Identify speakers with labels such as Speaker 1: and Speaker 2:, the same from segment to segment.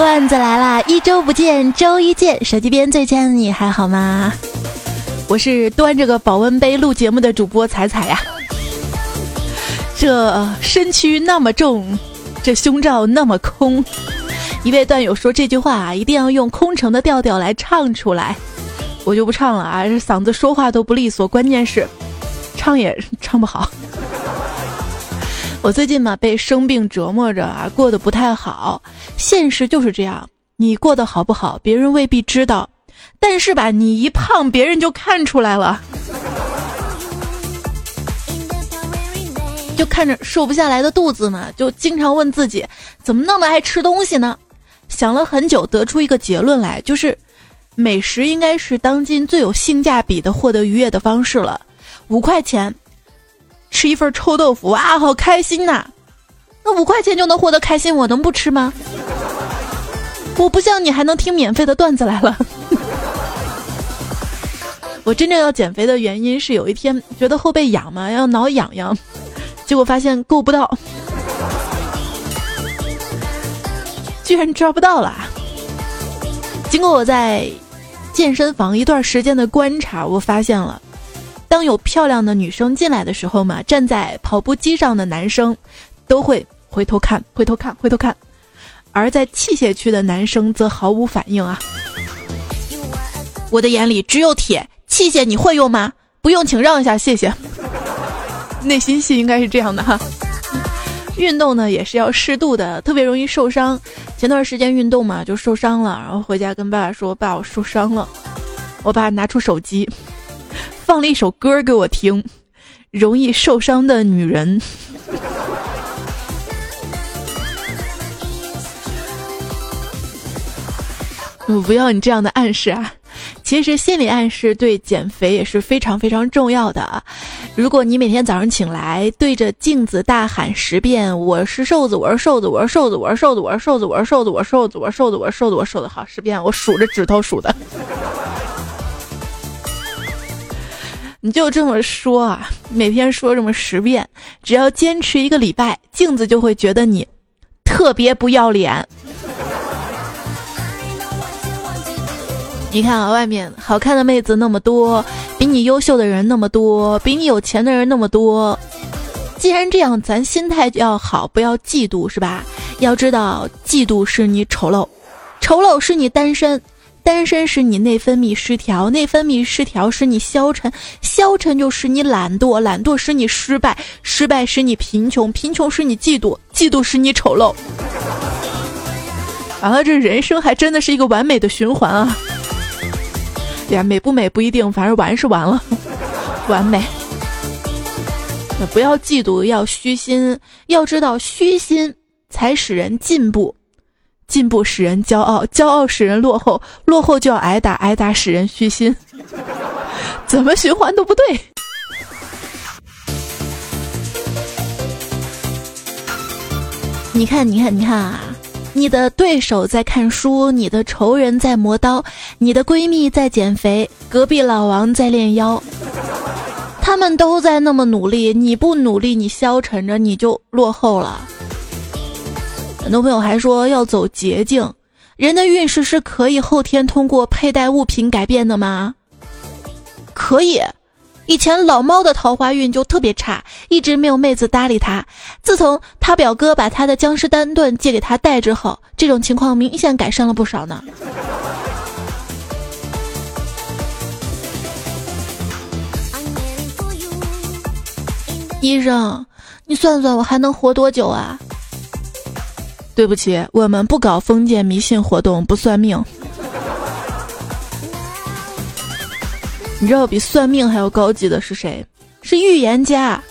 Speaker 1: 段子来啦！一周不见，周一见。手机边最亲爱的你还好吗？我是端着个保温杯录节目的主播彩彩呀。这身躯那么重，这胸罩那么空。一位段友说这句话啊，一定要用空城的调调来唱出来。我就不唱了啊，这嗓子说话都不利索，关键是唱也唱不好。我最近嘛被生病折磨着啊，过得不太好。现实就是这样，你过得好不好，别人未必知道。但是吧，你一胖，别人就看出来了。就看着瘦不下来的肚子嘛，就经常问自己，怎么那么爱吃东西呢？想了很久，得出一个结论来，就是美食应该是当今最有性价比的获得愉悦的方式了。五块钱。吃一份臭豆腐啊，好开心呐！那五块钱就能获得开心，我能不吃吗？我不像你还能听免费的段子来了。我真正要减肥的原因是有一天觉得后背痒嘛，要挠痒痒，结果发现够不到，居然抓不到了。经过我在健身房一段时间的观察，我发现了。当有漂亮的女生进来的时候嘛，站在跑步机上的男生都会回头看，回头看，回头看；而在器械区的男生则毫无反应啊。我的眼里只有铁器械，你会用吗？不用，请让一下，谢谢。内心戏应该是这样的哈。运动呢也是要适度的，特别容易受伤。前段时间运动嘛就受伤了，然后回家跟爸爸说：“爸，我受伤了。”我爸拿出手机。放了一首歌给我听，容易受伤的女人。我不要你这样的暗示啊！其实心理暗示对减肥也是非常非常重要的。如果你每天早上醒来对着镜子大喊十遍“我是瘦子，我是瘦子，我是瘦子，我是瘦子，我是瘦子，我是瘦子，我是瘦子，我是瘦子，我是瘦子，我是瘦子”，好，十遍，我数着指头数的。你就这么说啊，每天说这么十遍，只要坚持一个礼拜，镜子就会觉得你特别不要脸。你看啊，外面好看的妹子那么多，比你优秀的人那么多，比你有钱的人那么多。既然这样，咱心态就要好，不要嫉妒，是吧？要知道，嫉妒是你丑陋，丑陋是你单身。单身使你内分泌失调，内分泌失调使你消沉，消沉就使你懒惰，懒惰使你失败，失败使你贫穷，贫穷使你嫉妒，嫉妒使你丑陋。完了，这人生还真的是一个完美的循环啊！呀，美不美不一定，反正完是完了，完美。不要嫉妒，要虚心，要知道虚心才使人进步。进步使人骄傲，骄傲使人落后，落后就要挨打，挨打使人虚心，怎么循环都不对。你看，你看，你看啊！你的对手在看书，你的仇人在磨刀，你的闺蜜在减肥，隔壁老王在练腰，他们都在那么努力，你不努力，你消沉着，你就落后了。很多朋友还说要走捷径，人的运势是可以后天通过佩戴物品改变的吗？可以。以前老猫的桃花运就特别差，一直没有妹子搭理他。自从他表哥把他的僵尸丹顿借给他戴之后，这种情况明显改善了不少呢。医生，你算算我还能活多久啊？对不起，我们不搞封建迷信活动，不算命。你知道比算命还要高级的是谁？是预言家，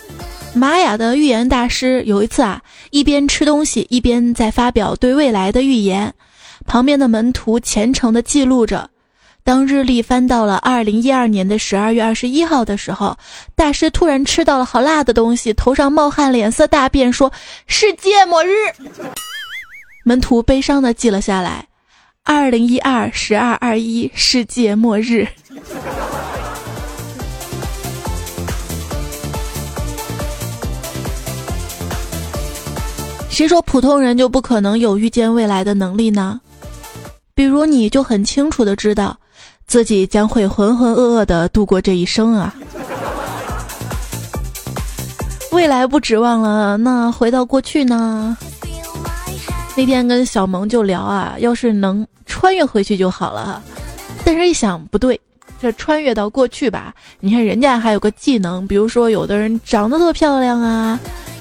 Speaker 1: 玛雅的预言大师。有一次啊，一边吃东西，一边在发表对未来的预言，旁边的门徒虔诚地记录着。当日历翻到了二零一二年的十二月二十一号的时候，大师突然吃到了好辣的东西，头上冒汗，脸色大变，说：“世界末日。”门徒悲伤的记了下来：“二零一二十二二一，世界末日。”谁说普通人就不可能有预见未来的能力呢？比如你就很清楚的知道，自己将会浑浑噩噩的度过这一生啊。未来不指望了，那回到过去呢？那天跟小萌就聊啊，要是能穿越回去就好了。但是一想不对，这穿越到过去吧，你看人家还有个技能，比如说有的人长得特漂亮啊，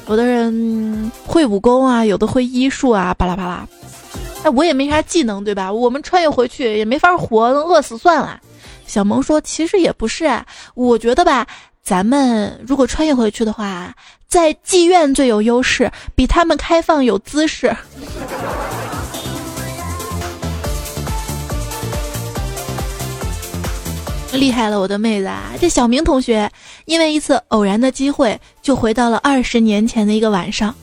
Speaker 1: 有的人会武功啊，有的会医术啊，巴拉巴拉。哎，我也没啥技能，对吧？我们穿越回去也没法活，饿死算了。小萌说，其实也不是啊，我觉得吧。咱们如果穿越回去的话，在妓院最有优势，比他们开放有姿势。厉害了，我的妹子啊！这小明同学因为一次偶然的机会，就回到了二十年前的一个晚上。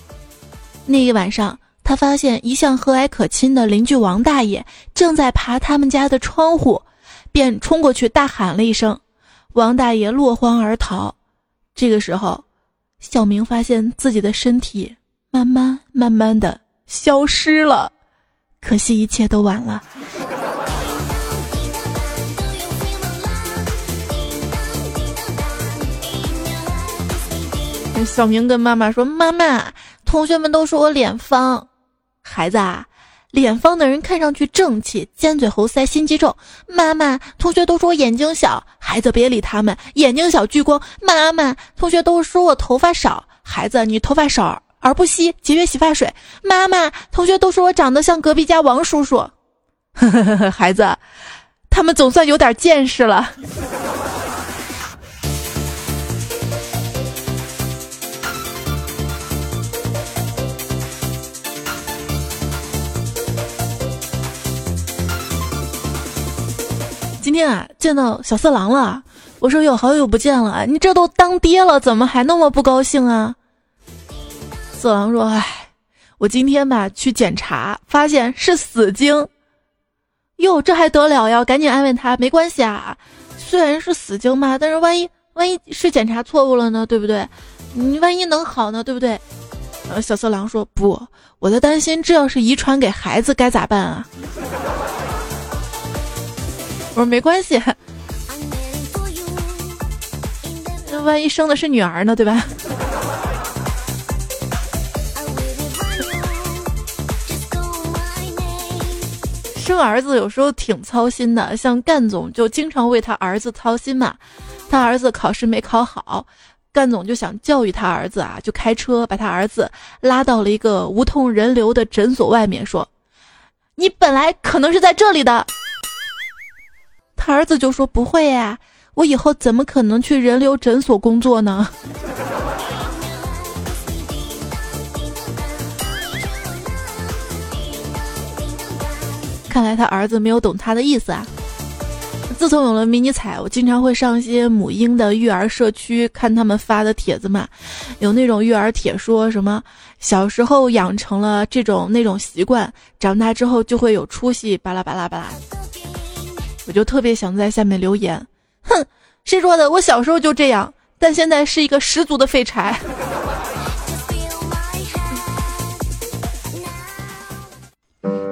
Speaker 1: 那一晚上，他发现一向和蔼可亲的邻居王大爷正在爬他们家的窗户，便冲过去大喊了一声。王大爷落荒而逃，这个时候，小明发现自己的身体慢慢慢慢的消失了，可惜一切都晚了。小明跟妈妈说：“妈妈，同学们都说我脸方，孩子啊。”脸方的人看上去正气，尖嘴猴腮，心机重。妈妈，同学都说我眼睛小，孩子别理他们。眼睛小聚光。妈妈，同学都说我头发少，孩子你头发少而不稀，节约洗发水。妈妈，同学都说我长得像隔壁家王叔叔。呵呵呵孩子，他们总算有点见识了。今天啊，见到小色狼了。我说哟，好久不见了，你这都当爹了，怎么还那么不高兴啊？色狼说：“哎，我今天吧去检查，发现是死精。哟，这还得了呀？赶紧安慰他，没关系啊。虽然是死精嘛，但是万一万一是检查错误了呢？对不对？你万一能好呢？对不对？”呃，小色狼说：“不，我在担心，这要是遗传给孩子，该咋办啊？”我说没关系，那万一生的是女儿呢，对吧？生儿子有时候挺操心的，像干总就经常为他儿子操心嘛。他儿子考试没考好，干总就想教育他儿子啊，就开车把他儿子拉到了一个无痛人流的诊所外面，说：“你本来可能是在这里的。”他儿子就说：“不会呀，我以后怎么可能去人流诊所工作呢？”看来他儿子没有懂他的意思啊。自从有了迷你彩，我经常会上一些母婴的育儿社区看他们发的帖子嘛，有那种育儿帖说什么小时候养成了这种那种习惯，长大之后就会有出息，巴拉巴拉巴拉。我就特别想在下面留言，哼，谁说的？我小时候就这样，但现在是一个十足的废柴。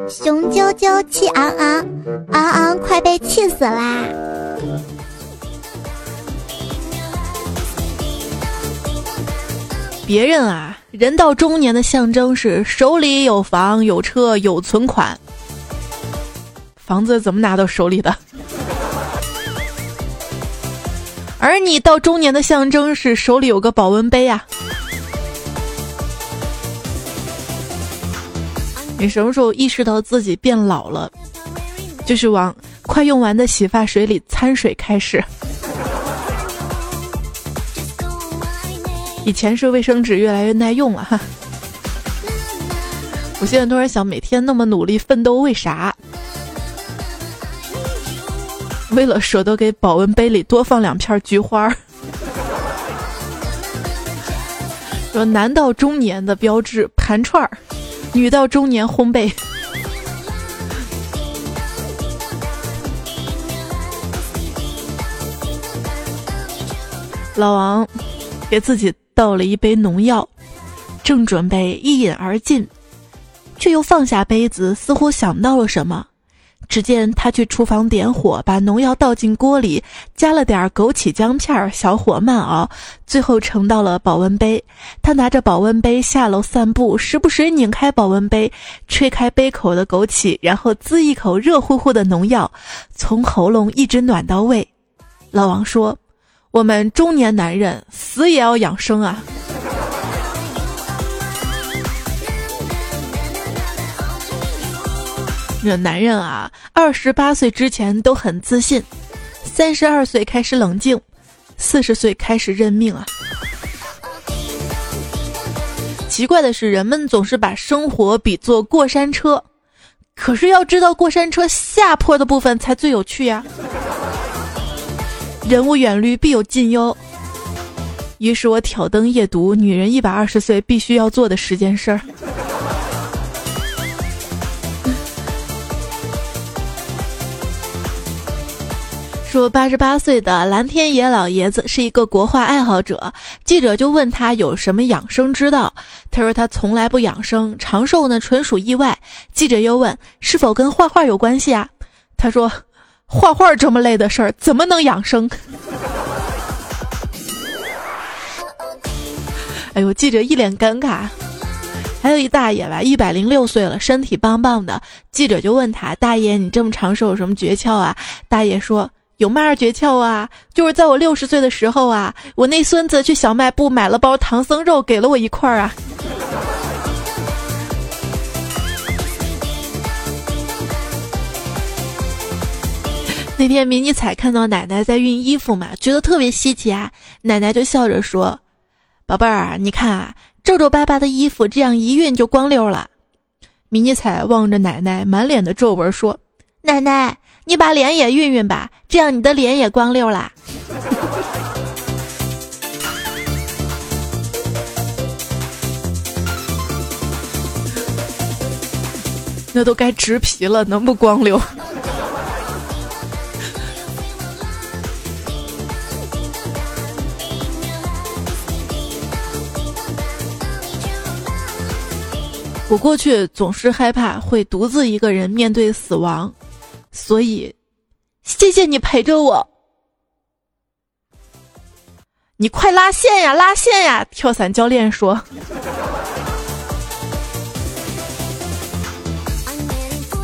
Speaker 2: 雄赳赳，气昂昂，昂昂快被气死啦！
Speaker 1: 别人啊，人到中年的象征是手里有房有车有存款。房子怎么拿到手里的？而你到中年的象征是手里有个保温杯呀。你什么时候意识到自己变老了？就是往快用完的洗发水里掺水开始。以前是卫生纸越来越耐用了哈。我现在突然想，每天那么努力奋斗，为啥？为了舍得给保温杯里多放两片菊花儿，说男到中年的标志盘串儿，女到中年烘焙。老王给自己倒了一杯农药，正准备一饮而尽，却又放下杯子，似乎想到了什么。只见他去厨房点火，把农药倒进锅里，加了点枸杞姜片，小火慢熬，最后盛到了保温杯。他拿着保温杯下楼散步，时不时拧开保温杯，吹开杯口的枸杞，然后滋一口热乎乎的农药，从喉咙一直暖到胃。老王说：“我们中年男人死也要养生啊。”这男人啊，二十八岁之前都很自信，三十二岁开始冷静，四十岁开始认命啊。奇怪的是，人们总是把生活比作过山车，可是要知道，过山车下坡的部分才最有趣呀。人无远虑，必有近忧。于是我挑灯夜读女人一百二十岁必须要做的十件事儿。说八十八岁的蓝天野老爷子是一个国画爱好者，记者就问他有什么养生之道，他说他从来不养生，长寿呢纯属意外。记者又问是否跟画画有关系啊？他说画画这么累的事儿怎么能养生？哎呦，记者一脸尴尬。还有一大爷吧，一百零六岁了，身体棒棒的。记者就问他，大爷你这么长寿有什么诀窍啊？大爷说。有嘛诀窍啊？就是在我六十岁的时候啊，我那孙子去小卖部买了包唐僧肉，给了我一块儿啊。那天迷你彩看到奶奶在熨衣服嘛，觉得特别稀奇啊。奶奶就笑着说：“宝贝儿，你看啊，皱皱巴巴的衣服，这样一熨就光溜了。”迷你彩望着奶奶满脸的皱纹说：“奶奶。”你把脸也熨熨吧，这样你的脸也光溜啦。那都该植皮了，能不光溜？我过去总是害怕会独自一个人面对死亡。所以，谢谢你陪着我。你快拉线呀，拉线呀！跳伞教练说：“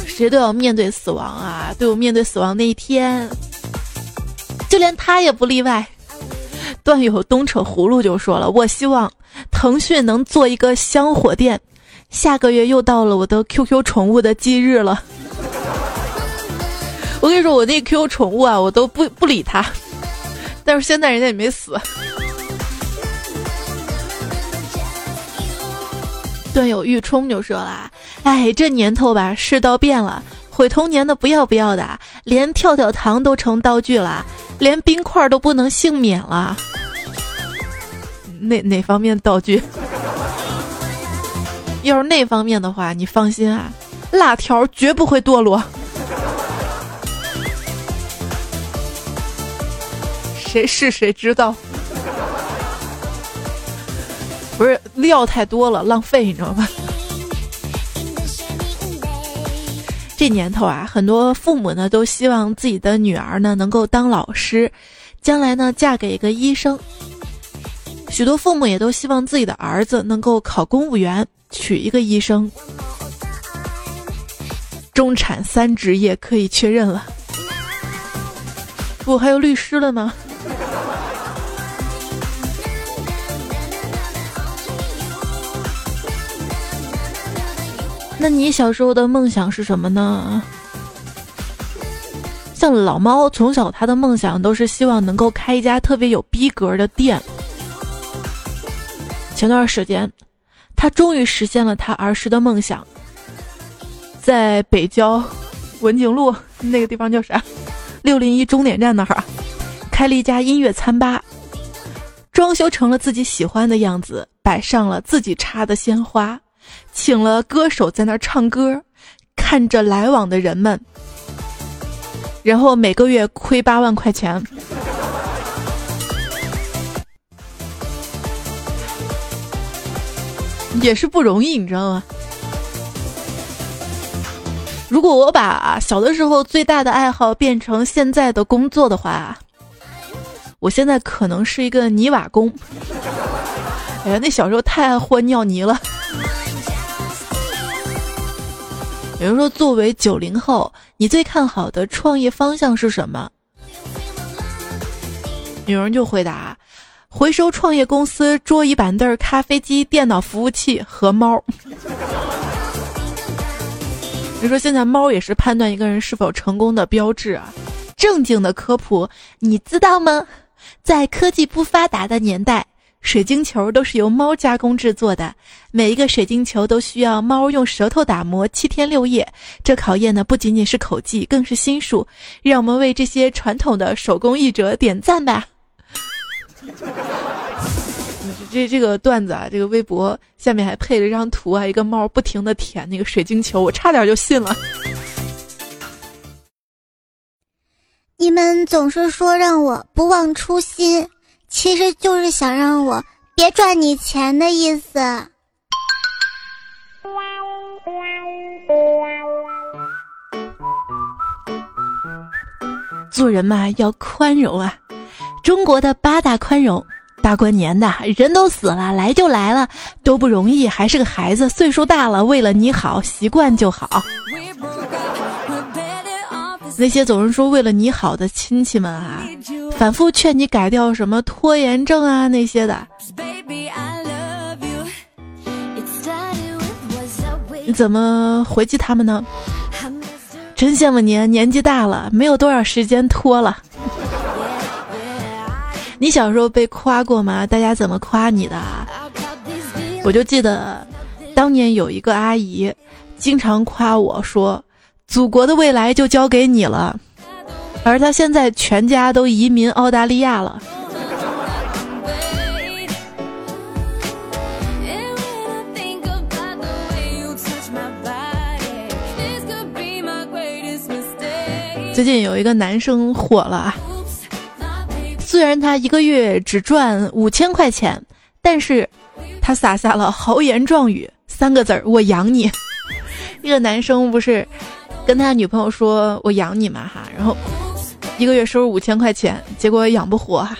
Speaker 1: 谁都要面对死亡啊，都有面对死亡那一天，就连他也不例外。”段友东扯葫芦就说了：“我希望腾讯能做一个香火店。”下个月又到了我的 QQ 宠物的忌日了。我跟你说，我那 Q 宠物啊，我都不不理它，但是现在人家也没死。段友玉冲就说了：“哎，这年头吧，世道变了，毁童年的不要不要的，连跳跳糖都成道具了，连冰块都不能幸免了。哪哪方面道具？要是那方面的话，你放心啊，辣条绝不会堕落。”谁是谁知道？不是料太多了，浪费，你知道吧？这年头啊，很多父母呢都希望自己的女儿呢能够当老师，将来呢嫁给一个医生。许多父母也都希望自己的儿子能够考公务员，娶一个医生。中产三职业可以确认了，不还有律师了呢？那你小时候的梦想是什么呢？像老猫，从小他的梦想都是希望能够开一家特别有逼格的店。前段时间，他终于实现了他儿时的梦想，在北郊文景路那个地方叫啥？六零一终点站那儿，开了一家音乐餐吧，装修成了自己喜欢的样子，摆上了自己插的鲜花。请了歌手在那儿唱歌，看着来往的人们，然后每个月亏八万块钱，也是不容易，你知道吗？如果我把小的时候最大的爱好变成现在的工作的话，我现在可能是一个泥瓦工。哎呀，那小时候太爱和尿泥了。有人说，作为九零后，你最看好的创业方向是什么？有人就回答：回收创业公司桌椅板凳、咖啡机、电脑服务器和猫。你说现在猫也是判断一个人是否成功的标志啊！正经的科普，你知道吗？在科技不发达的年代。水晶球都是由猫加工制作的，每一个水晶球都需要猫用舌头打磨七天六夜。这考验的不仅仅是口技，更是心术。让我们为这些传统的手工艺者点赞吧！这这个段子啊，这个微博下面还配了一张图啊，一个猫不停的舔那个水晶球，我差点就信了。
Speaker 2: 你们总是说让我不忘初心。其实就是想让我别赚你钱的意思。
Speaker 1: 做人嘛，要宽容啊！中国的八大宽容：大过年的，人都死了，来就来了，都不容易，还是个孩子，岁数大了，为了你好，习惯就好。那些总是说为了你好的亲戚们啊，反复劝你改掉什么拖延症啊那些的，你怎么回击他们呢？真羡慕您，年纪大了，没有多少时间拖了。你小时候被夸过吗？大家怎么夸你的？我就记得，当年有一个阿姨，经常夸我说。祖国的未来就交给你了，而他现在全家都移民澳大利亚了。最近有一个男生火了啊，虽然他一个月只赚五千块钱，但是他撒下了豪言壮语三个字儿：“我养你。”这个男生不是。跟他女朋友说：“我养你嘛哈。”然后一个月收入五千块钱，结果养不活哈。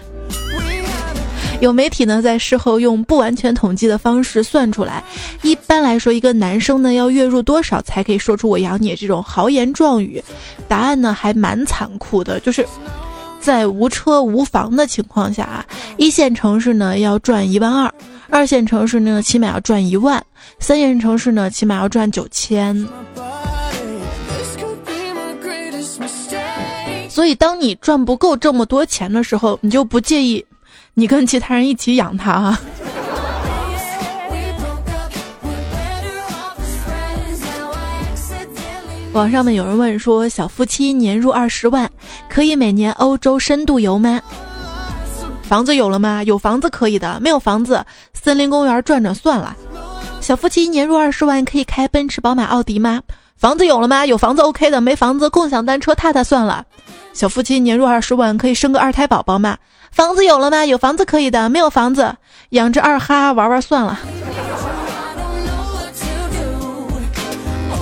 Speaker 1: 有媒体呢在事后用不完全统计的方式算出来，一般来说一个男生呢要月入多少才可以说出“我养你”这种豪言壮语？答案呢还蛮残酷的，就是在无车无房的情况下啊，一线城市呢要赚一万二，二线城市呢起码要赚一万，三线城市呢起码要赚九千。所以，当你赚不够这么多钱的时候，你就不介意你跟其他人一起养他啊。网上面有人问说，小夫妻年入二十万，可以每年欧洲深度游吗？房子有了吗？有房子可以的，没有房子，森林公园转转算了。小夫妻年入二十万，可以开奔驰、宝马、奥迪吗？房子有了吗？有房子 OK 的，没房子共享单车踏踏算了。小夫妻年入二十万，可以生个二胎宝宝吗？房子有了吗？有房子可以的，没有房子，养只二哈玩玩算了。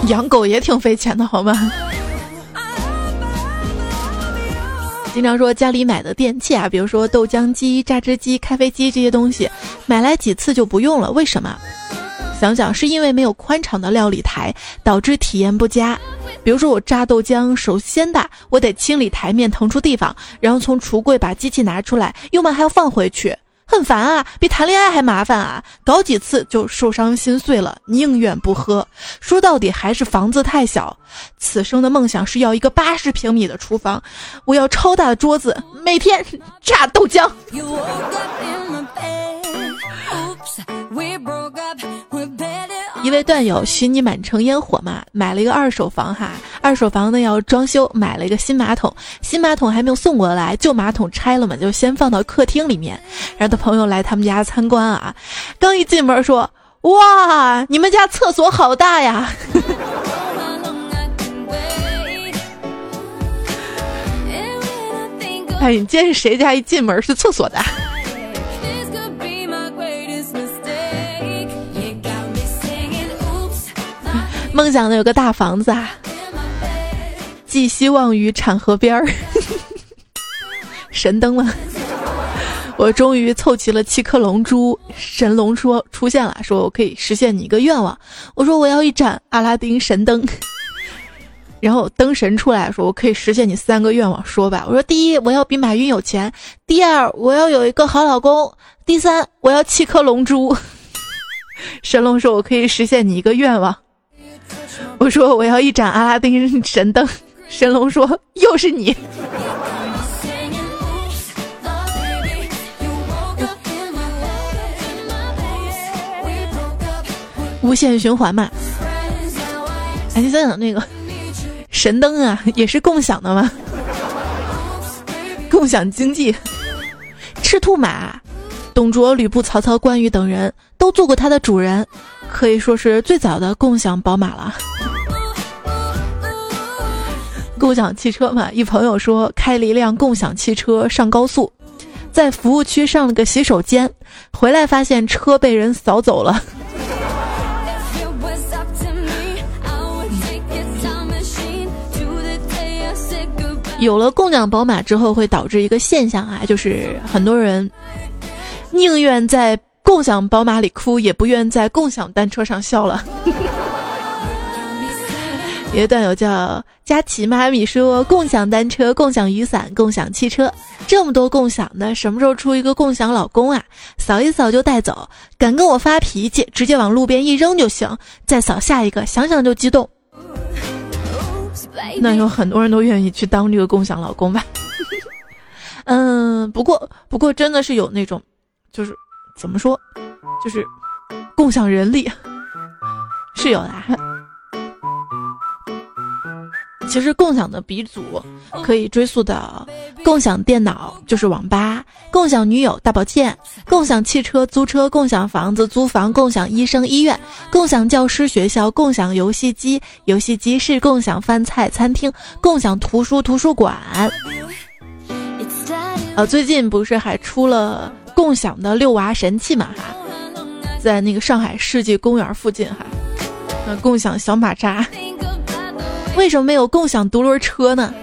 Speaker 1: 养狗也挺费钱的，好吗？经常说家里买的电器啊，比如说豆浆机、榨汁机、咖啡机这些东西，买来几次就不用了，为什么？想想是因为没有宽敞的料理台，导致体验不佳。比如说我榨豆浆，首先的我得清理台面腾出地方，然后从橱柜把机器拿出来，用完还要放回去，很烦啊，比谈恋爱还麻烦啊！搞几次就受伤心碎了，宁愿不喝。说到底还是房子太小。此生的梦想是要一个八十平米的厨房，我要超大的桌子，每天榨豆浆。一位段友许你满城烟火嘛，买了一个二手房哈，二手房呢要装修，买了一个新马桶，新马桶还没有送过来，旧马桶拆了嘛，就先放到客厅里面。然后他朋友来他们家参观啊，刚一进门说：“哇，你们家厕所好大呀！” 哎，你今天是谁家一进门是厕所的？梦想的有个大房子啊，寄希望于产河边儿。神灯了，我终于凑齐了七颗龙珠。神龙说出现了，说我可以实现你一个愿望。我说我要一盏阿拉丁神灯。然后灯神出来说：“我可以实现你三个愿望，说吧。”我说：“第一，我要比马云有钱；第二，我要有一个好老公；第三，我要七颗龙珠。”神龙说：“我可以实现你一个愿望。”我说：“我要一盏阿拉丁神灯。”神龙说：“又是你。”无限循环嘛。哎，你想想那个。神灯啊，也是共享的吗？共享经济，赤兔马，董卓、吕布、曹操、关羽等人都做过他的主人，可以说是最早的共享宝马了。共享汽车嘛，一朋友说开了一辆共享汽车上高速，在服务区上了个洗手间，回来发现车被人扫走了。有了共享宝马之后，会导致一个现象啊，就是很多人宁愿在共享宝马里哭，也不愿在共享单车上笑了。一个段友叫佳琪妈咪说：“共享单车、共享雨伞、共享汽车，这么多共享的，什么时候出一个共享老公啊？扫一扫就带走，敢跟我发脾气，直接往路边一扔就行，再扫下一个，想想就激动。”那有很多人都愿意去当这个共享老公吧？嗯，不过不过真的是有那种，就是怎么说，就是共享人力是有的。其实共享的鼻祖可以追溯到共享电脑就是网吧，共享女友大保健，共享汽车租车，共享房子租房，共享医生医院，共享教师学校，共享游戏机游戏机室，共享饭菜餐厅，共享图书图书馆。呃，最近不是还出了共享的遛娃神器嘛？哈，在那个上海世纪公园附近哈，呃，共享小马扎。为什么没有共享独轮车呢？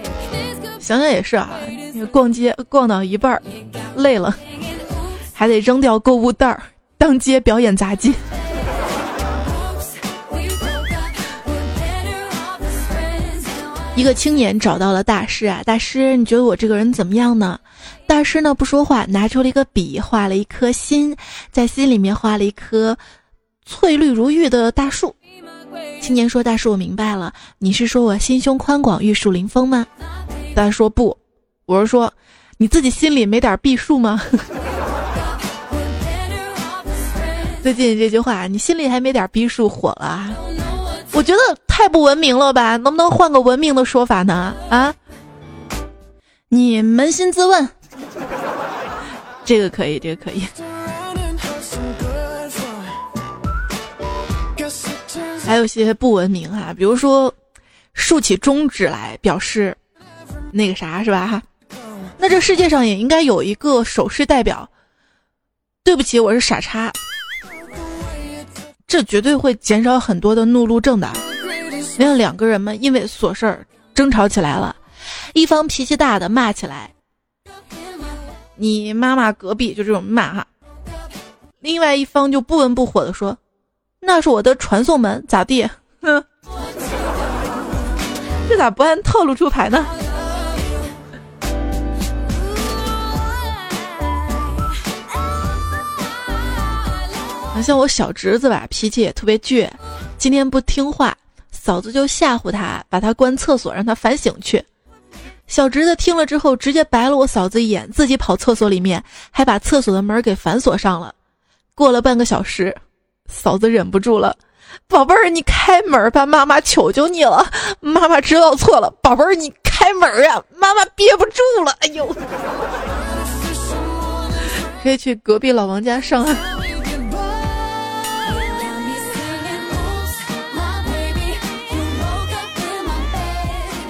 Speaker 1: 想想也是啊，逛街逛到一半儿累了，还得扔掉购物袋儿，当街表演杂技。一个青年找到了大师啊，大师，你觉得我这个人怎么样呢？大师呢不说话，拿出了一个笔，画了一颗心，在心里面画了一棵翠绿如玉的大树。青年说：“大叔，我明白了，你是说我心胸宽广、玉树临风吗？”大叔说：“不，我是说，你自己心里没点避数吗？” 最近这句话，你心里还没点逼数，火了？我觉得太不文明了吧？能不能换个文明的说法呢？啊？你扪心自问，这个可以，这个可以。还有些不文明哈，比如说竖起中指来表示那个啥是吧哈？那这世界上也应该有一个手势代表。对不起，我是傻叉。这绝对会减少很多的怒路症的。让两个人们，因为琐事儿争吵起来了，一方脾气大的骂起来，你妈妈隔壁就这种骂哈，另外一方就不温不火的说。那是我的传送门，咋地？哼，这咋不按套路出牌呢？好像我小侄子吧，脾气也特别倔，今天不听话，嫂子就吓唬他，把他关厕所，让他反省去。小侄子听了之后，直接白了我嫂子一眼，自己跑厕所里面，还把厕所的门给反锁上了。过了半个小时。嫂子忍不住了，宝贝儿，你开门吧，妈妈求求你了，妈妈知道错了，宝贝儿，你开门呀，妈妈憋不住了，哎呦，可以去隔壁老王家上。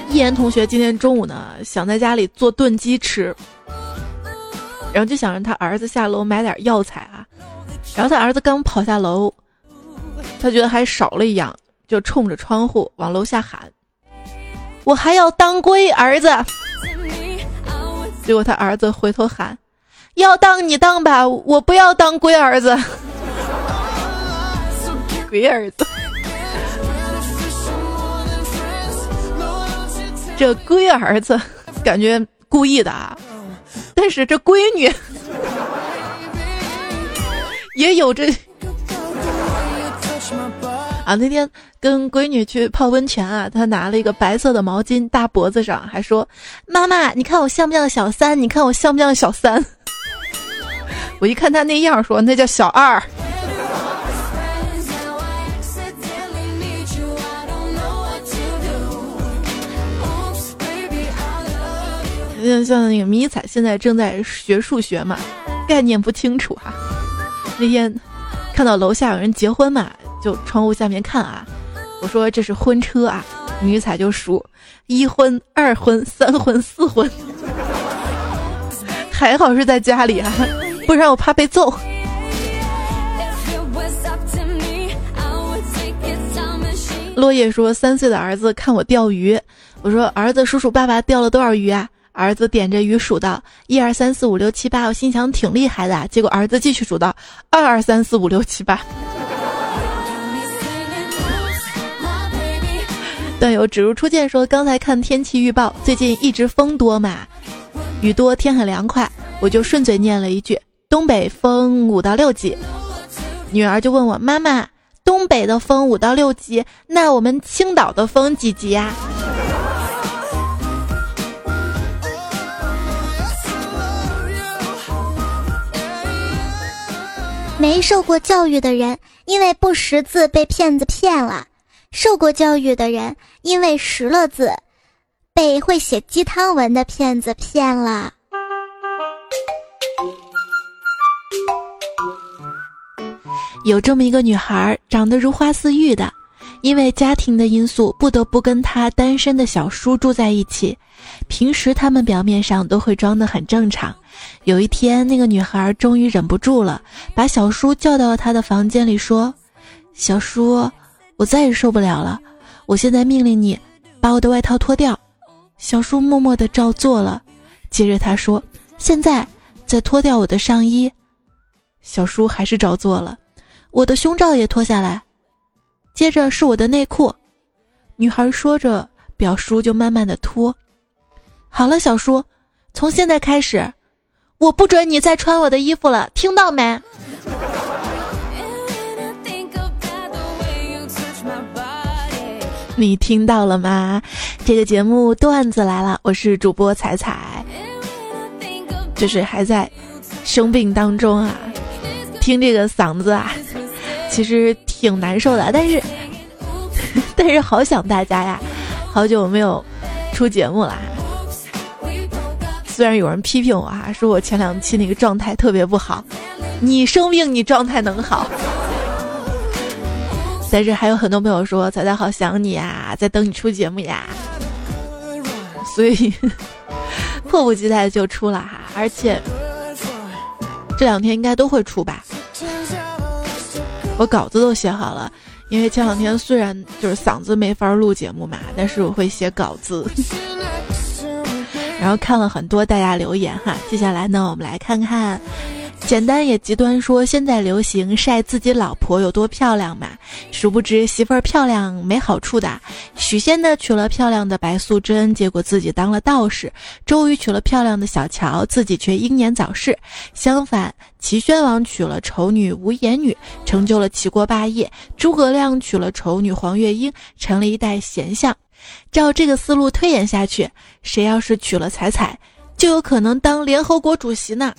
Speaker 1: 一言同学今天中午呢，想在家里做炖鸡吃，然后就想让他儿子下楼买点药材啊。然后他儿子刚跑下楼，他觉得还少了一样，就冲着窗户往楼下喊：“我还要当龟儿子。结果他儿子回头喊：“要当你当吧，我不要当龟儿子。”龟儿子，这龟儿子感觉故意的啊，但是这闺女也有这。啊，那天跟闺女去泡温泉啊，她拿了一个白色的毛巾搭脖子上，还说：“妈妈，你看我像不像小三？你看我像不像小三？” 我一看她那样，说那叫小二。像 像那个迷彩现在正在学数学嘛，概念不清楚哈。那天看到楼下有人结婚嘛。就窗户下面看啊，我说这是婚车啊，女彩就数一婚、二婚、三婚、四婚，还好是在家里啊，不然我怕被揍。落叶说三岁的儿子看我钓鱼，我说儿子叔叔爸爸钓了多少鱼啊？儿子点着鱼数到一二三四五六七八，我心想挺厉害的，结果儿子继续数到二二三四五六七八。段友指如初见说：“刚才看天气预报，最近一直风多嘛，雨多，天很凉快，我就顺嘴念了一句：东北风五到六级。女儿就问我妈妈：东北的风五到六级，那我们青岛的风几级呀？
Speaker 2: 没受过教育的人，因为不识字被骗子骗了。”受过教育的人，因为识了字，被会写鸡汤文的骗子骗了。
Speaker 1: 有这么一个女孩，长得如花似玉的，因为家庭的因素，不得不跟她单身的小叔住在一起。平时他们表面上都会装得很正常。有一天，那个女孩终于忍不住了，把小叔叫到了她的房间里，说：“小叔。”我再也受不了了，我现在命令你把我的外套脱掉。小叔默默地照做了，接着他说：“现在再脱掉我的上衣。”小叔还是照做了，我的胸罩也脱下来，接着是我的内裤。女孩说着，表叔就慢慢的脱。好了，小叔，从现在开始，我不准你再穿我的衣服了，听到没？你听到了吗？这个节目段子来了，我是主播彩彩，就是还在生病当中啊，听这个嗓子啊，其实挺难受的，但是但是好想大家呀，好久没有出节目了，虽然有人批评我啊，说我前两期那个状态特别不好，你生病你状态能好？但是还有很多朋友说：“彩彩好想你呀，在等你出节目呀。”所以迫不及待就出了哈，而且这两天应该都会出吧。我稿子都写好了，因为前两天虽然就是嗓子没法录节目嘛，但是我会写稿子。然后看了很多大家留言哈，接下来呢，我们来看看。简单也极端，说现在流行晒自己老婆有多漂亮嘛？殊不知媳妇儿漂亮没好处的。许仙呢娶了漂亮的白素贞，结果自己当了道士；周瑜娶了漂亮的小乔，自己却英年早逝。相反，齐宣王娶了丑女无颜女，成就了齐国霸业；诸葛亮娶了丑女黄月英，成了一代贤相。照这个思路推演下去，谁要是娶了彩彩，就有可能当联合国主席呢？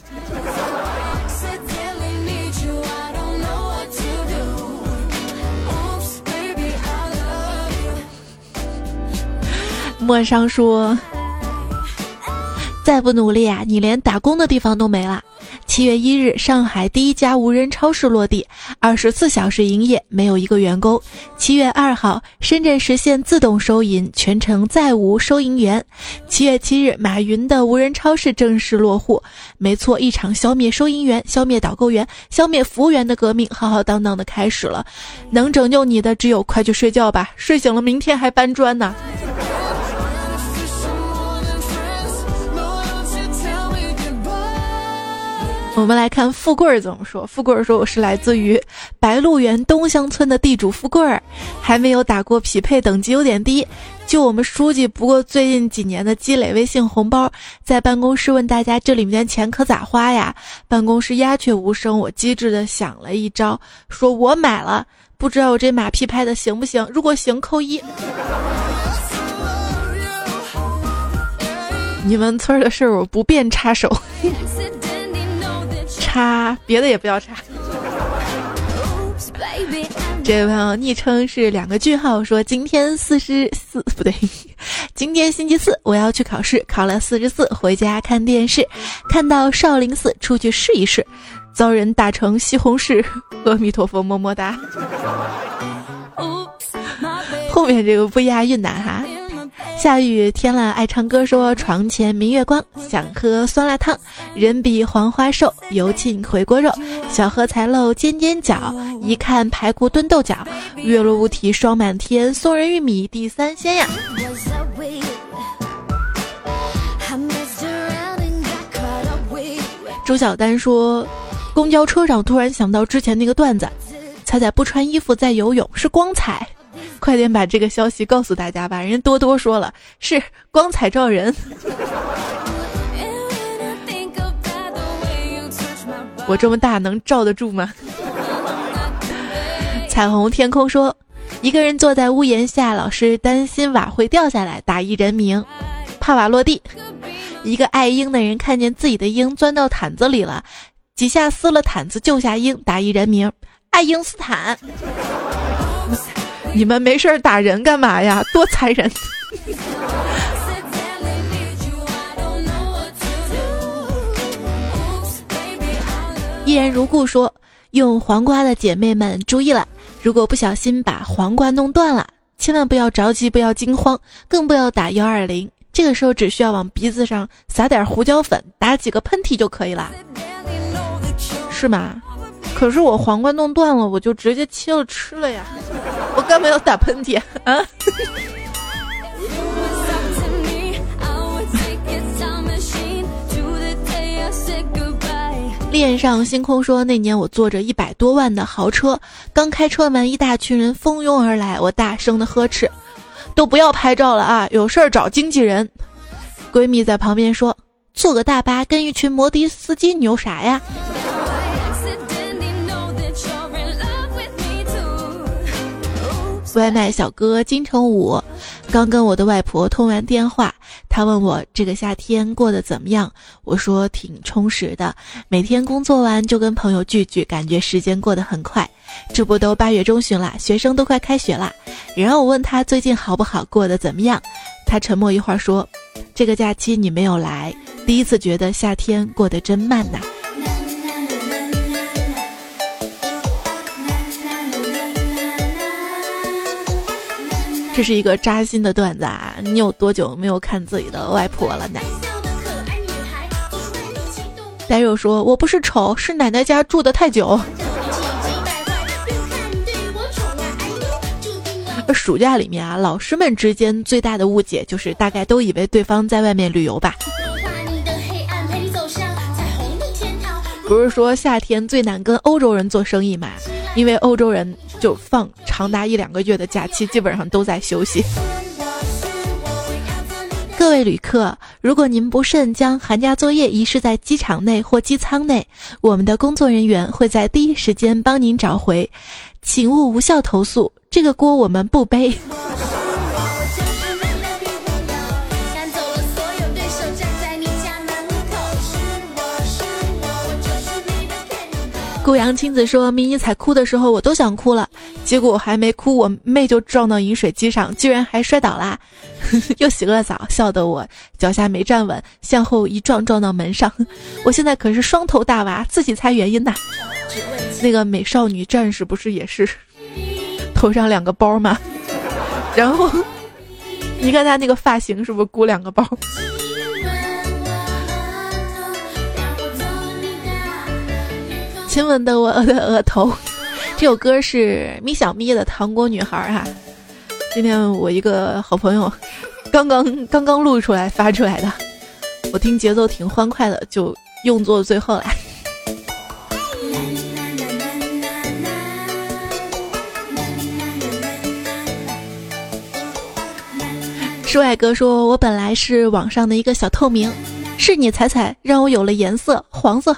Speaker 1: 莫商说：“再不努力啊，你连打工的地方都没了。”七月一日，上海第一家无人超市落地，二十四小时营业，没有一个员工。七月二号，深圳实现自动收银，全程再无收银员。七月七日，马云的无人超市正式落户。没错，一场消灭收银员、消灭导购员、消灭服务员的革命，浩浩荡荡的开始了。能拯救你的，只有快去睡觉吧，睡醒了，明天还搬砖呢。我们来看富贵儿怎么说。富贵儿说：“我是来自于白鹿原东乡村的地主富贵儿，还没有打过匹配，等级有点低。就我们书记，不过最近几年的积累微信红包，在办公室问大家这里面钱可咋花呀？办公室鸦雀无声。我机智的想了一招，说我买了，不知道我这马屁拍的行不行？如果行，扣一。你们村的事儿我不便插手。”插别的也不要差。这位朋友昵称是两个句号，说今天四十四不对，今天星期四我要去考试，考了四十四，回家看电视，看到少林寺，出去试一试，遭人打成西红柿。阿弥陀佛，么么哒。后面这个不押韵的哈。下雨天了，爱唱歌说床前明月光，想喝酸辣汤，人比黄花瘦，油浸回锅肉，小荷才露尖尖角，一看排骨炖豆角，月落乌啼霜满天，送人玉米地三鲜呀。周小丹说，公交车上突然想到之前那个段子，彩彩不穿衣服在游泳是光彩。快点把这个消息告诉大家吧！人家多多说了，是光彩照人。我这么大能罩得住吗？彩虹天空说，一个人坐在屋檐下，老师担心瓦会掉下来，打一人名，怕瓦落地。一个爱鹰的人看见自己的鹰钻到毯子里了，几下撕了毯子救下鹰，打一人名，爱因斯坦。你们没事打人干嘛呀？多残忍！依然如故说，用黄瓜的姐妹们注意了，如果不小心把黄瓜弄断了，千万不要着急，不要惊慌，更不要打幺二零。这个时候只需要往鼻子上撒点胡椒粉，打几个喷嚏就可以了，是吗？可是我黄瓜弄断了，我就直接切了吃了呀！我干嘛要打喷嚏啊？恋上星空说，那年我坐着一百多万的豪车，刚开车门，一大群人蜂拥而来，我大声的呵斥：“都不要拍照了啊，有事儿找经纪人。”闺蜜在旁边说：“坐个大巴跟一群摩的司机牛啥呀？”外卖小哥金城武刚跟我的外婆通完电话，他问我这个夏天过得怎么样，我说挺充实的，每天工作完就跟朋友聚聚，感觉时间过得很快。这不都八月中旬了，学生都快开学了。然后我问他最近好不好，过得怎么样，他沉默一会儿说：“这个假期你没有来，第一次觉得夏天过得真慢呐。”这是一个扎心的段子啊！你有多久没有看自己的外婆了呢？呆肉说：“我不是丑，是奶奶家住的太久。”暑假里面啊，老师们之间最大的误解就是大概都以为对方在外面旅游吧。不是说夏天最难跟欧洲人做生意吗？因为欧洲人就放长达一两个月的假期，基本上都在休息。各位旅客，如果您不慎将寒假作业遗失在机场内或机舱内，我们的工作人员会在第一时间帮您找回，请勿无效投诉，这个锅我们不背。顾阳亲子说：“迷你彩哭的时候，我都想哭了，结果我还没哭，我妹就撞到饮水机上，居然还摔倒啦！又洗个澡，笑得我脚下没站稳，向后一撞，撞到门上。我现在可是双头大娃，自己猜原因呐。那个美少女战士不是也是头上两个包吗？然后你看她那个发型是不是箍两个包？”亲吻的我的额头，这首歌是咪小咪的糖果女孩哈，今天我一个好朋友，刚刚刚刚录出来发出来的，我听节奏挺欢快的，就用作最后了。舒爱哥说，我本来是网上的一个小透明，是你踩踩让我有了颜色，黄色。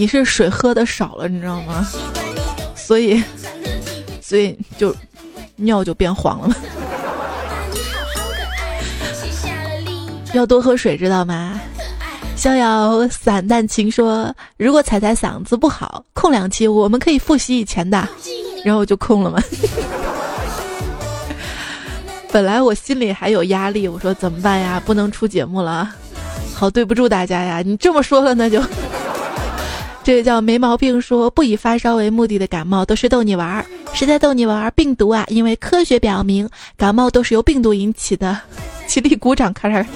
Speaker 1: 你是水喝的少了，你知道吗？所以，所以就尿就变黄了。要多喝水，知道吗？逍遥散淡情说：“如果彩彩嗓子不好，空两期我们可以复习以前的。”然后我就空了嘛。本来我心里还有压力，我说怎么办呀？不能出节目了，好对不住大家呀。你这么说了，那就。这个叫没毛病，说不以发烧为目的的感冒都是逗你玩儿，是在逗你玩儿。病毒啊，因为科学表明感冒都是由病毒引起的。起立鼓掌，开始。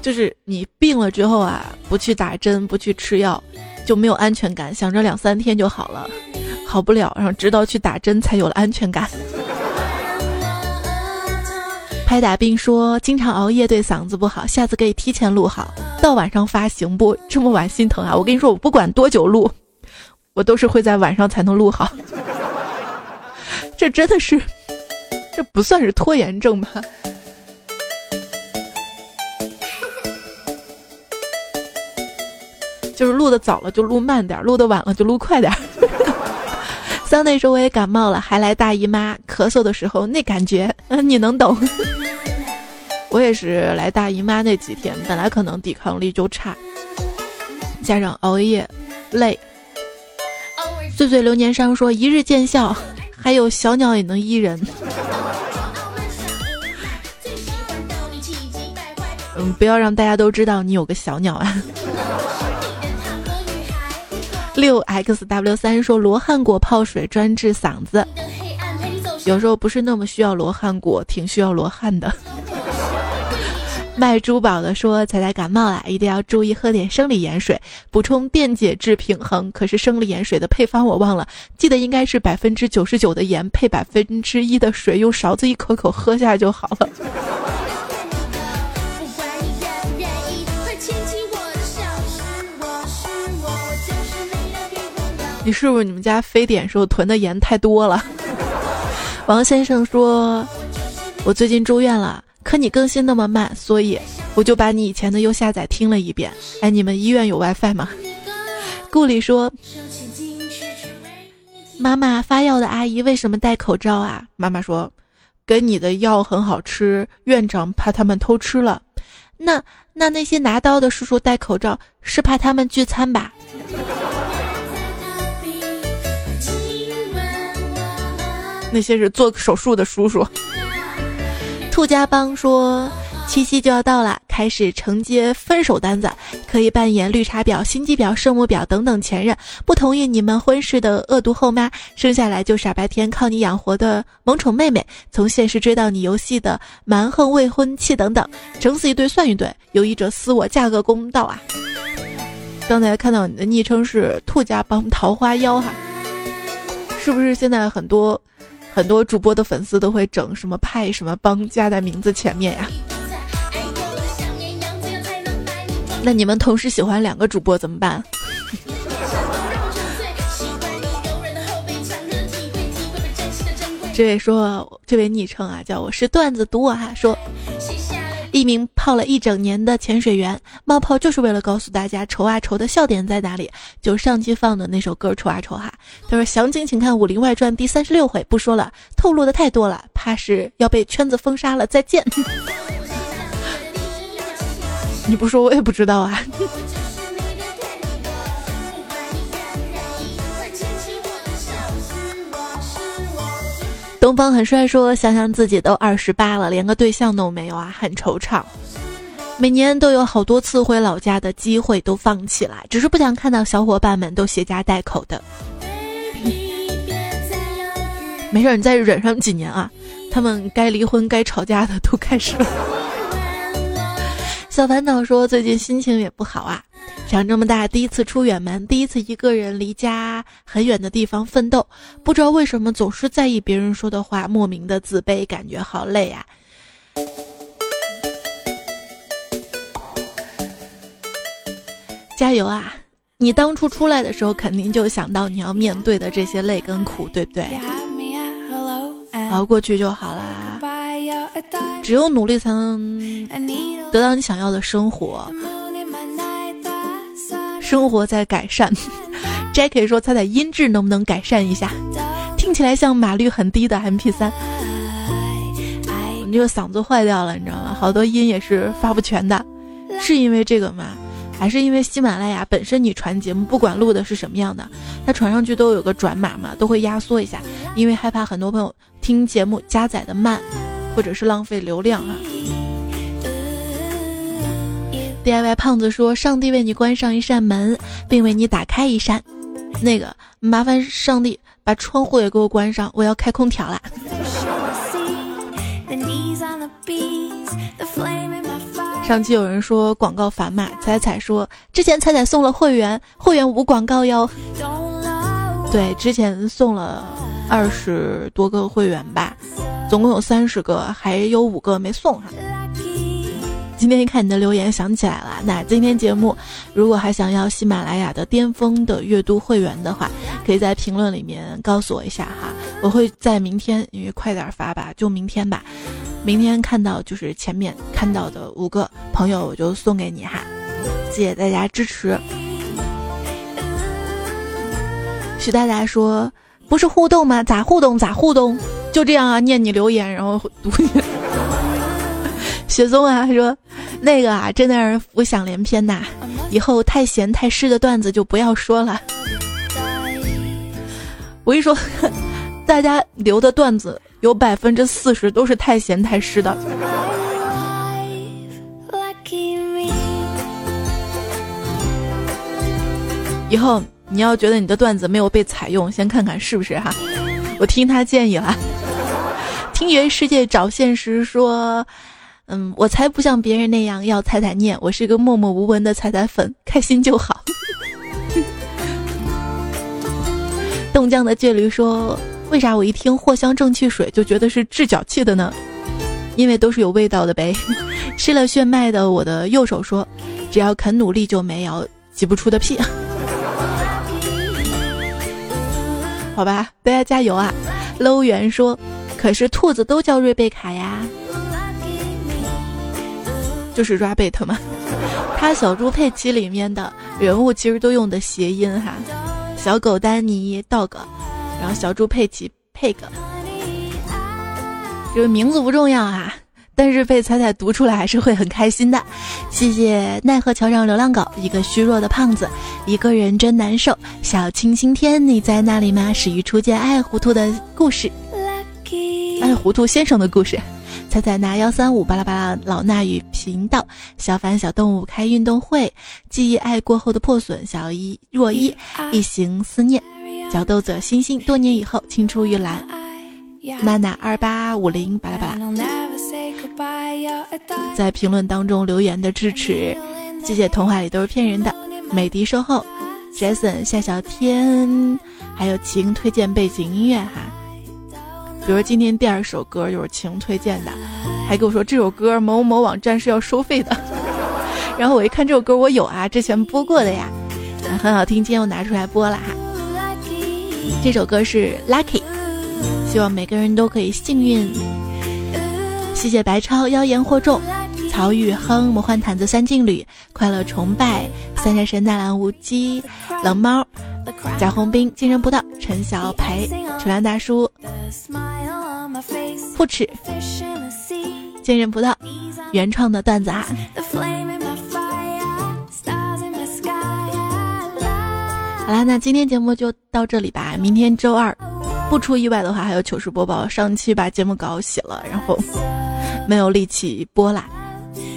Speaker 1: 就是你病了之后啊，不去打针，不去吃药，就没有安全感，想着两三天就好了，好不了，然后直到去打针才有了安全感。拍打病说：“经常熬夜对嗓子不好，下次可以提前录好，到晚上发行不？这么晚心疼啊！我跟你说，我不管多久录，我都是会在晚上才能录好。这真的是，这不算是拖延症吧？就是录的早了就录慢点，录的晚了就录快点。”到那时候我也感冒了，还来大姨妈，咳嗽的时候那感觉，你能懂。我也是来大姨妈那几天，本来可能抵抗力就差，加上熬夜，累。岁岁流年伤说一日见效，还有小鸟也能医人。嗯，不要让大家都知道你有个小鸟啊。六 x w 三说罗汉果泡水专治嗓子，有时候不是那么需要罗汉果，挺需要罗汉的。卖珠宝的说彩彩感冒了，一定要注意喝点生理盐水，补充电解质平衡。可是生理盐水的配方我忘了，记得应该是百分之九十九的盐配百分之一的水，用勺子一口口喝下就好了。你是不是你们家非典时候囤的盐太多了？王先生说：“我最近住院了，可你更新那么慢，所以我就把你以前的又下载听了一遍。”哎，你们医院有 WiFi 吗？顾里说：“妈妈发药的阿姨为什么戴口罩啊？”妈妈说：“给你的药很好吃，院长怕他们偷吃了。”那那那些拿刀的叔叔戴口罩是怕他们聚餐吧？那些是做手术的叔叔。兔家帮说，七夕就要到了，开始承接分手单子，可以扮演绿茶婊、心机婊、圣母婊等等前任，不同意你们婚事的恶毒后妈，生下来就傻白甜靠你养活的萌宠妹妹，从现实追到你游戏的蛮横未婚妻等等，整死一对算一对，有意者私我，价格公道啊！刚才看到你的昵称是兔家帮桃花妖哈，是不是现在很多？很多主播的粉丝都会整什么派什么帮加在名字前面呀？那你们同时喜欢两个主播怎么办？这位说，这位昵称啊，叫我是段子读我哈说。一名泡了一整年的潜水员冒泡，就是为了告诉大家愁啊愁的笑点在哪里。就上期放的那首歌愁啊愁哈，他说详情请看《武林外传》第三十六回。不说了，透露的太多了，怕是要被圈子封杀了。再见。你不说我也不知道啊。东方很帅说：“想想自己都二十八了，连个对象都没有啊，很惆怅。每年都有好多次回老家的机会都放弃了，只是不想看到小伙伴们都携家带口的。没事，你再忍上几年啊，他们该离婚、该吵架的都开始了。”小烦恼说：“最近心情也不好啊。”长这么大，第一次出远门，第一次一个人离家很远的地方奋斗，不知道为什么总是在意别人说的话，莫名的自卑，感觉好累啊！加油啊！你当初出来的时候，肯定就想到你要面对的这些累跟苦，对不对？熬过去就好啦。只有努力才能得到你想要的生活，生活在改善。Jackie 说：“猜猜音质能不能改善一下？听起来像码率很低的 MP3。你这个嗓子坏掉了，你知道吗？好多音也是发不全的，是因为这个吗？还是因为喜马拉雅本身你传节目，不管录的是什么样的，它传上去都有个转码嘛，都会压缩一下，因为害怕很多朋友听节目加载的慢，或者是浪费流量啊。” DIY 胖子说：“上帝为你关上一扇门，并为你打开一扇。”那个麻烦上帝把窗户也给我关上，我要开空调啦。上期有人说广告烦嘛，彩彩说之前彩彩送了会员，会员无广告哟。对，之前送了二十多个会员吧，总共有三十个，还有五个没送哈。今天一看你的留言，想起来了。那今天节目，如果还想要喜马拉雅的巅峰的阅读会员的话，可以在评论里面告诉我一下哈。我会在明天，因为快点发吧，就明天吧。明天看到就是前面看到的五个朋友，我就送给你哈。谢谢大家支持。徐大大说：“不是互动吗？咋互动？咋互动？就这样啊？念你留言，然后读你。”雪松啊说：“那个啊，真的让人浮想联翩呐！以后太咸太湿的段子就不要说了。我一说，大家留的段子有百分之四十都是太咸太湿的。以后你要觉得你的段子没有被采用，先看看是不是哈。我听他建议了。听原世界找现实说。”嗯，我才不像别人那样要踩踩念，我是个默默无闻的踩踩粉，开心就好。冻僵的倔驴说：“为啥我一听藿香正气水就觉得是治脚气的呢？因为都是有味道的呗。”吃了炫迈的我的右手说：“只要肯努力就没有挤不出的屁。”好吧，大家加油啊搂圆说：“可是兔子都叫瑞贝卡呀。”就是 rabbit 嘛？他小猪佩奇里面的人物其实都用的谐音哈，小狗丹尼 dog，然后小猪佩奇 pig，这个名字不重要哈，但是被彩彩读出来还是会很开心的。谢谢奈何桥上流浪狗，一个虚弱的胖子，一个人真难受。小清新天，你在那里吗？始于初见爱糊涂的故事，爱糊涂先生的故事。彩彩拿幺三五巴拉巴拉老衲与频道小凡小动物开运动会记忆爱过后的破损小一若一一行思念。小豆子星星多年以后青出于蓝。娜娜二八五零巴拉巴拉。在评论当中留言的支持，谢谢童话里都是骗人的美的售后，Jason 夏小天还有晴推荐背景音乐哈。比如今天第二首歌就是晴推荐的，还跟我说这首歌某某网站是要收费的。然后我一看这首歌我有啊，之前播过的呀，很好听，今天我拿出来播了哈。这首歌是 Lucky，希望每个人都可以幸运。谢谢白超妖言惑众，曹宇亨魔幻毯子三劲旅快乐崇拜三山神纳兰无羁冷猫。贾宏斌、精神不到、陈小培、楚良大叔、不耻、坚韧不到，原创的段子啊！好啦，那今天节目就到这里吧。明天周二，不出意外的话，还有糗事播报。上期把节目稿写了，然后没有力气播啦。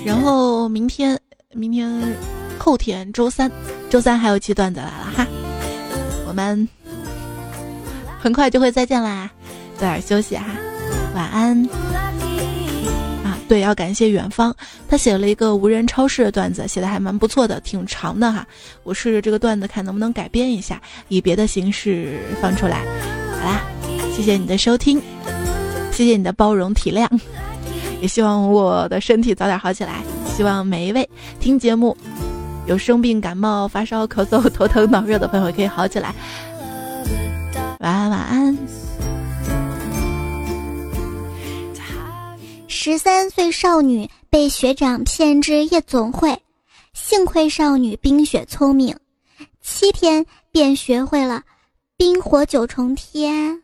Speaker 1: 然后明天、明天、后天周三，周三还有期段子来了哈。我们很快就会再见啦，早点休息哈，晚安。啊，对，要感谢远方，他写了一个无人超市的段子，写的还蛮不错的，挺长的哈。我试着这个段子看能不能改编一下，以别的形式放出来。好啦，谢谢你的收听，谢谢你的包容体谅，也希望我的身体早点好起来。希望每一位听节目。有生病、感冒、发烧、咳嗽、头疼、脑热的朋友可以好起来。晚安，晚安。
Speaker 2: 十三岁少女被学长骗至夜总会，幸亏少女冰雪聪明，七天便学会了冰火九重天。